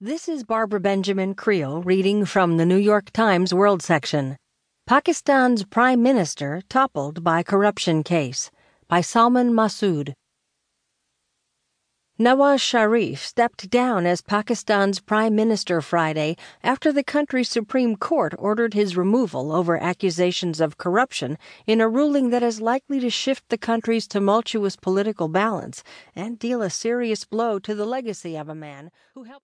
This is Barbara Benjamin Creel reading from the New York Times World section. Pakistan's Prime Minister Toppled by Corruption Case by Salman Masood. Nawaz Sharif stepped down as Pakistan's Prime Minister Friday after the country's Supreme Court ordered his removal over accusations of corruption in a ruling that is likely to shift the country's tumultuous political balance and deal a serious blow to the legacy of a man who helped